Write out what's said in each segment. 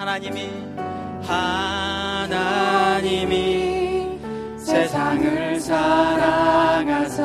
하나님이 하나님이 세상을 사랑하사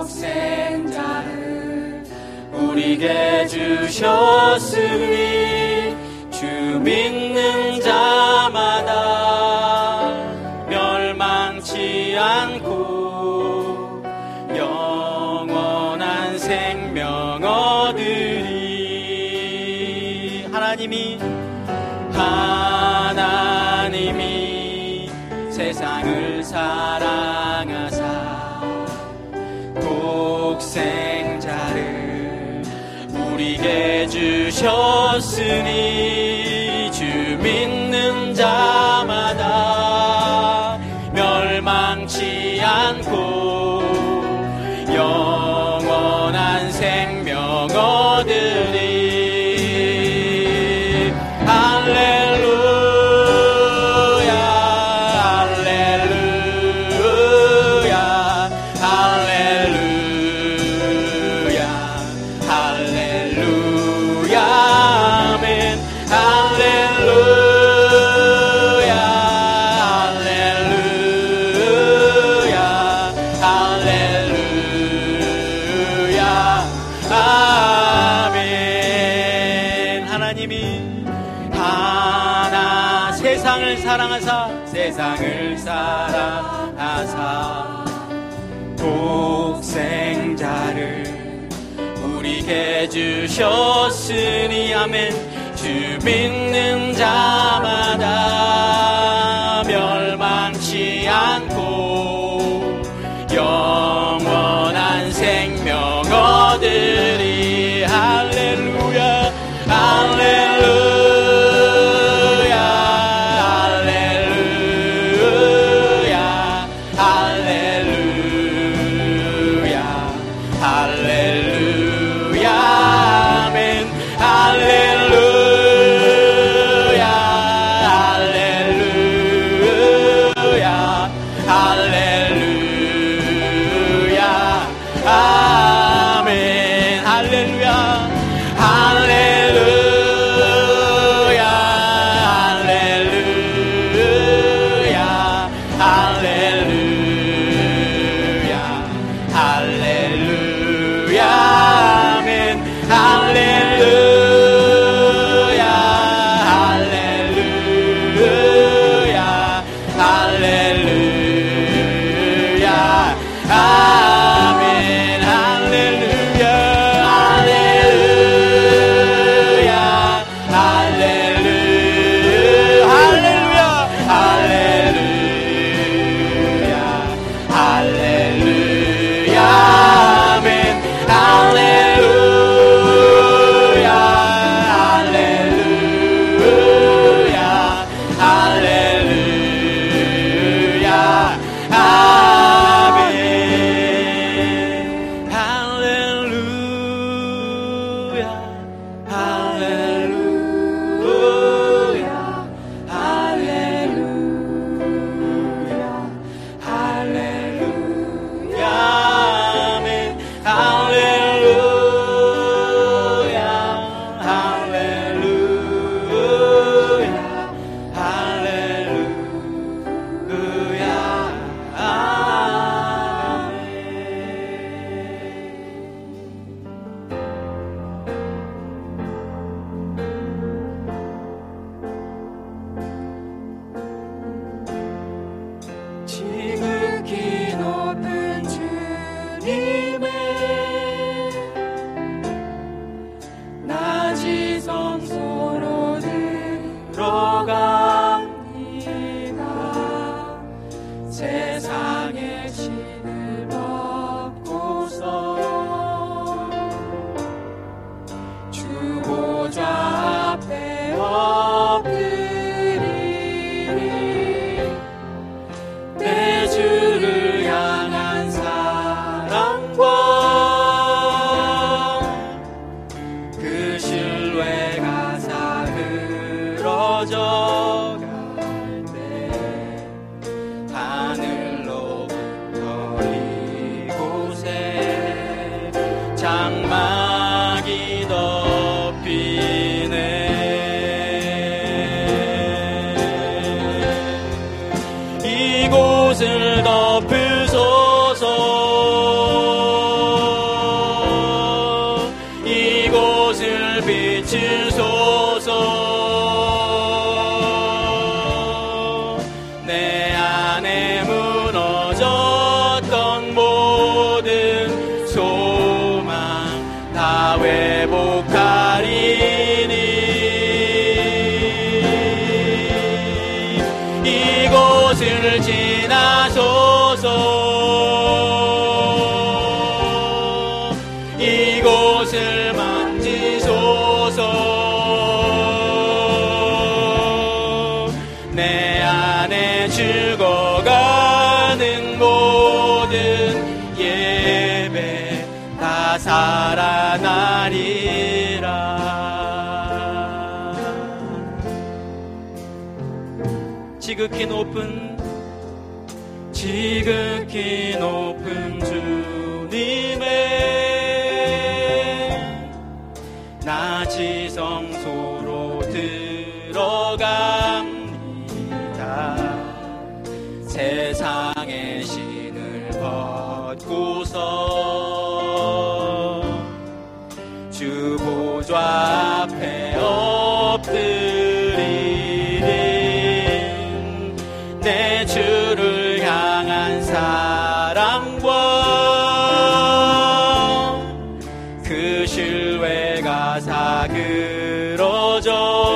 독생자를 우리에게 주셨으니 주 믿는 자만 사랑하사 독생자를 우리게 주셨으니 하나님이 하나 세상을 사랑하사 세상을 사랑하사. 독생자를 우리게 주셨으니 아멘. 주 믿는 자마다 멸망치 않고 영 true. 것을 비치소서 지극히 높은 지극히 높은 주님의 나지성소로 들어갑니다. 세상의 신을 벗고서 바삭으로 져.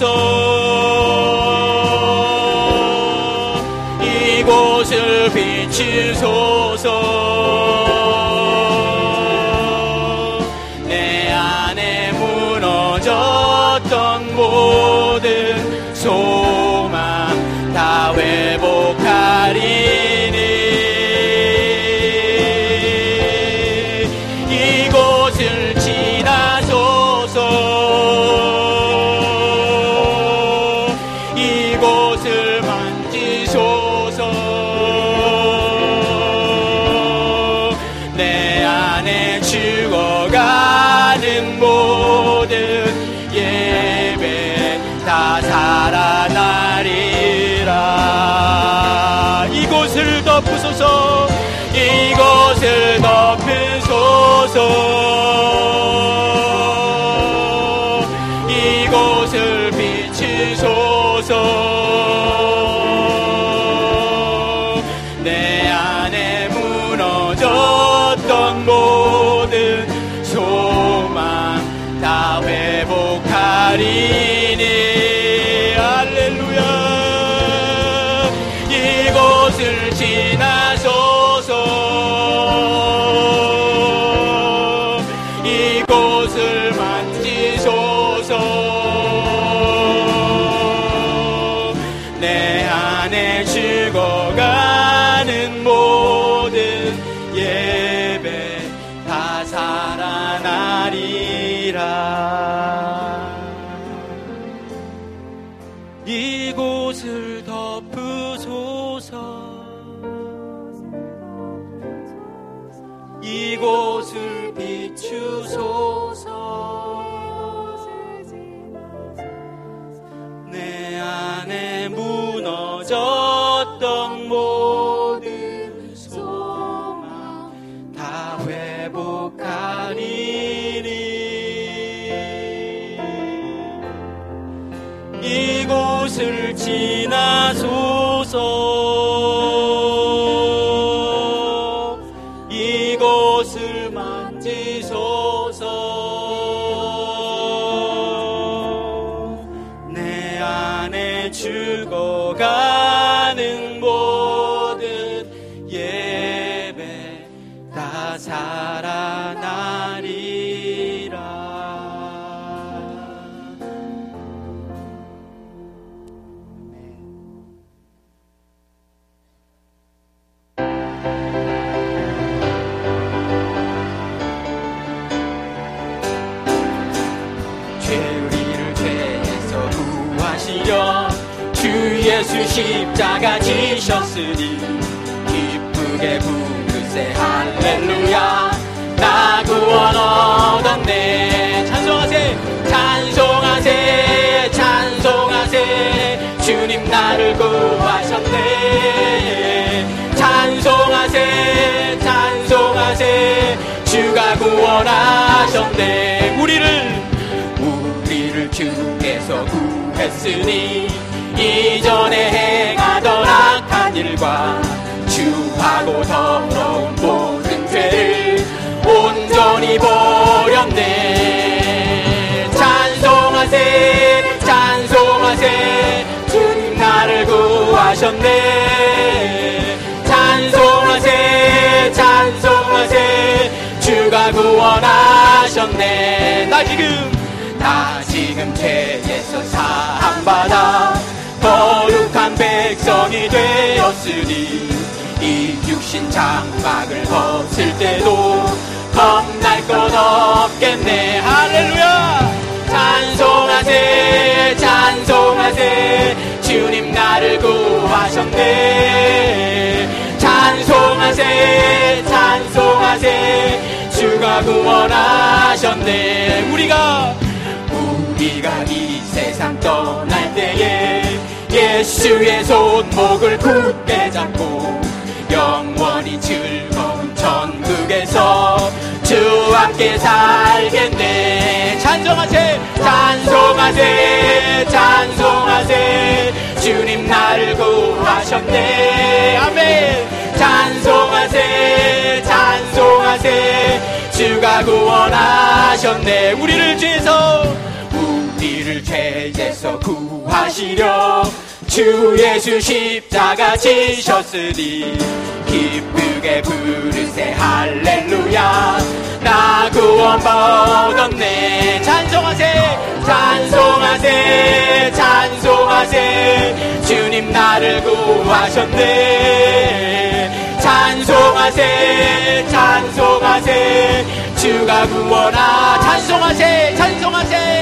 주옵소서 이곳을 비치소 다 살아나리라. 이곳을 덮으소서 이곳을 덮으소서. 이곳을 지나소서 죄우리를 죄에서 구하시려 주 예수 십자가 지셨으니 기쁘게 부르세. 할렐루야. 나 구원 얻었네. 찬송하세. 찬송하세. 찬송하세. 주님 나를 구하셨네. 찬송하세. 찬송하세. 주가 구원하셨네. 우리를 우리를 주께서 구했으니 이전에 행하던 악한 일과 주하고 더러운 모든 죄를 온전히 버렸네. 찬송하세 찬송하세. 주님 나를 구하셨네. 찬송하세 찬송하세. 주가 구원하셨네. 나 지금 죄에서 사함받아 거룩한 백성이 되었으니 이 육신 장막을 벗을 때도 겁날 것 없겠네. 할렐루야! 찬송하세 찬송하세. 주님 나를 구하셨네. 찬송하세 찬송하세. 주가 구원하셨네. 우리가 우리가 이 떠날 때에 예수의 손목을 굳게 잡고 영원히 즐거운 천국에서 주와 함께 살겠네. 찬송하세 찬송하세 찬송하세. 주님 나를 구하셨네. 아멘. 찬송하세 찬송하세. 주가 구원하셨네. 우리를 죄에서 우리를 죄에서 구하시려 주 예수 십자가 지셨으니 기쁘게 부르세 할렐루야. 나 구원 받았네. 찬송하세 찬송하세 찬송하세. 주님 나를 구하셨네. 찬송하세 찬송하세. 주가 구원하 찬송하세 찬송하세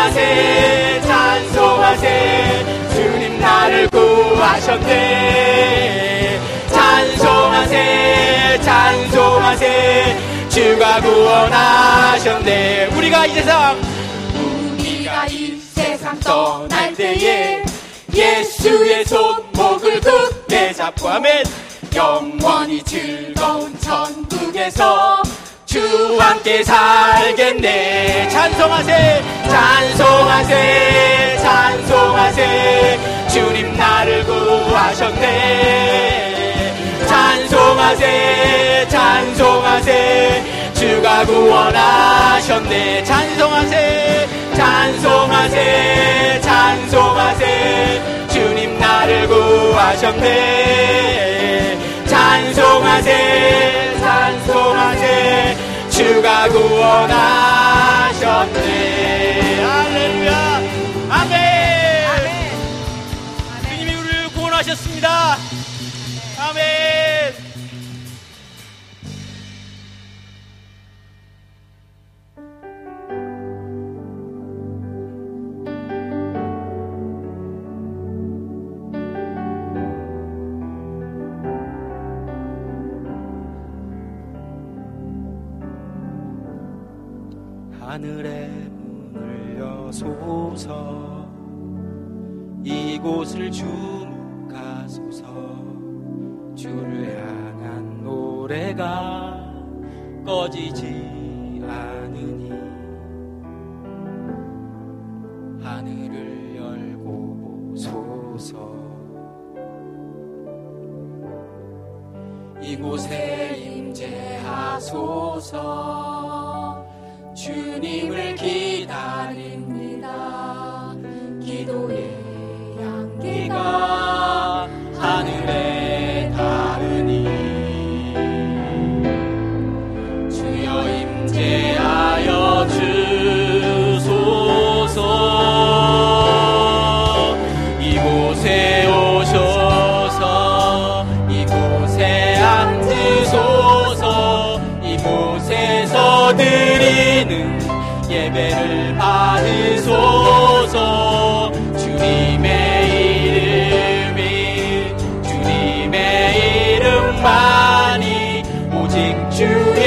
찬송하세 찬송하세. 주님 나를 구하셨네 찬송하세 찬송하세. 주가 구원하셨네. 우리가 이 세상 우리가 이 세상 떠날 때에 예수의 손목을 굳게 잡고 하면 영원히 즐거운 천국에서 주와 함께 살겠네. 찬송하세 찬송하세 찬송하세. 주님 나를 구하셨네. 찬송하세 찬송하세. 주가 구원하셨네. 찬송하세 찬송하세 찬송하세. 주님 나를 구하셨네 찬송하세 찬송하세. 주가 구원하셨네. 할렐루야. 아멘. 주님이 우리를 구원하셨습니다. 아멘 하늘의 문을 여소서. 이곳을 주목하소서. 주를 향한 노래가 꺼지지 주님을 기다립니다 예배를 받으소서. 주님의 이름이 주님의 이름만이 오직 주의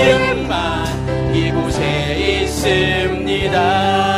이름만 이곳에 있습니다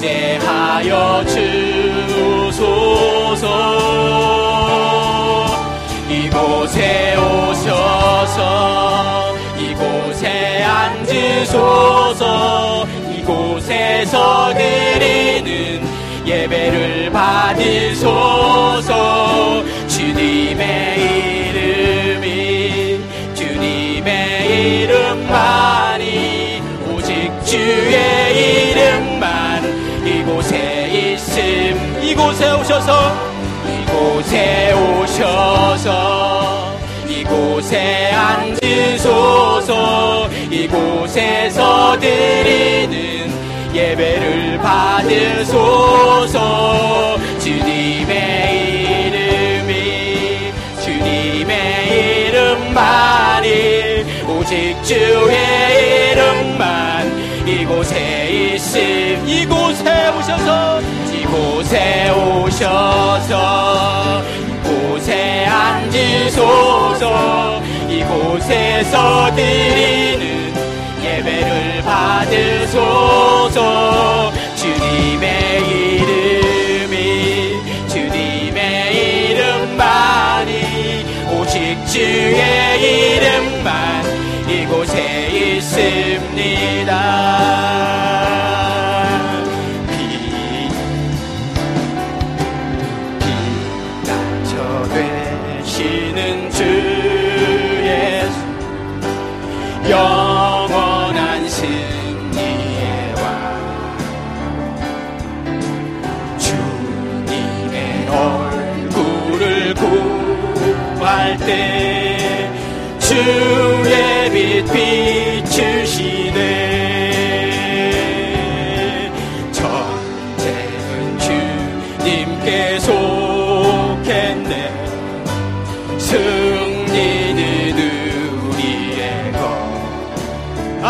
임재하여 주소서. 이곳에 오셔서 이곳에 앉으소서. 이곳에서 드리는 예배를 받으소서. 주님의 이름이 주님의 이름만 이곳에 앉으소서. 이곳에서 드리는 예배를 받으소서. 주님의 이름이 주님의 이름만이 오직 주의 이름만 이곳에 있음. 이곳에 오셔서 이곳에 오셔서 앉으소서. 이곳에서 드리는 예배를 받으소서. 주님의 이름이 주님의 이름만이 오직 주의 이름만 이곳에 있습니다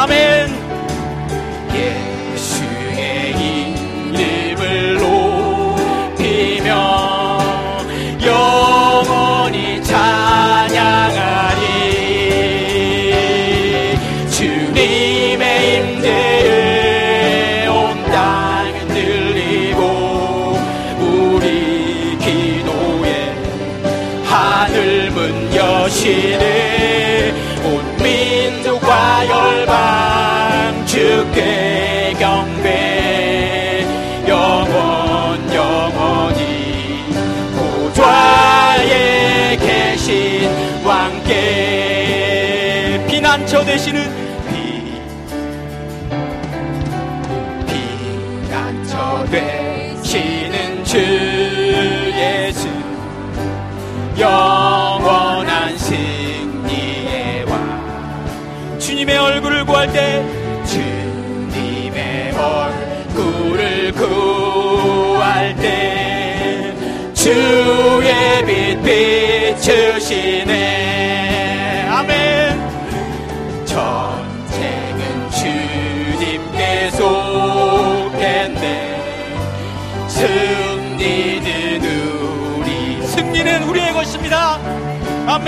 아멘 되시는 비. 피난처 되시는 주 예수. 영원한 승리의 왕. 주님의 얼굴을 구할 때 주님의 얼굴을 구할 때 주의 빛 비추시네 아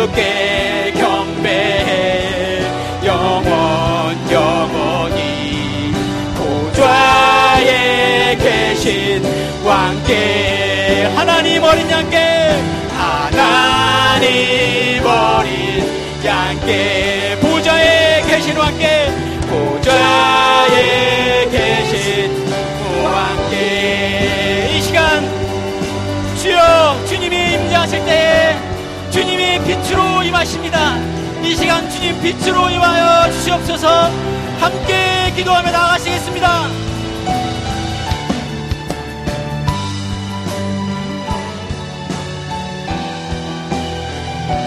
주께 경배해. 영원 영원히 보좌에 계신 왕께 하나님 어린 양께 하나님 어린 양께 보좌에 계신 왕께 보좌에 계신 임하십니다. 이 시간 주님 빛으로 임하여 주시옵소서. 함께 기도하며 나가시겠습니다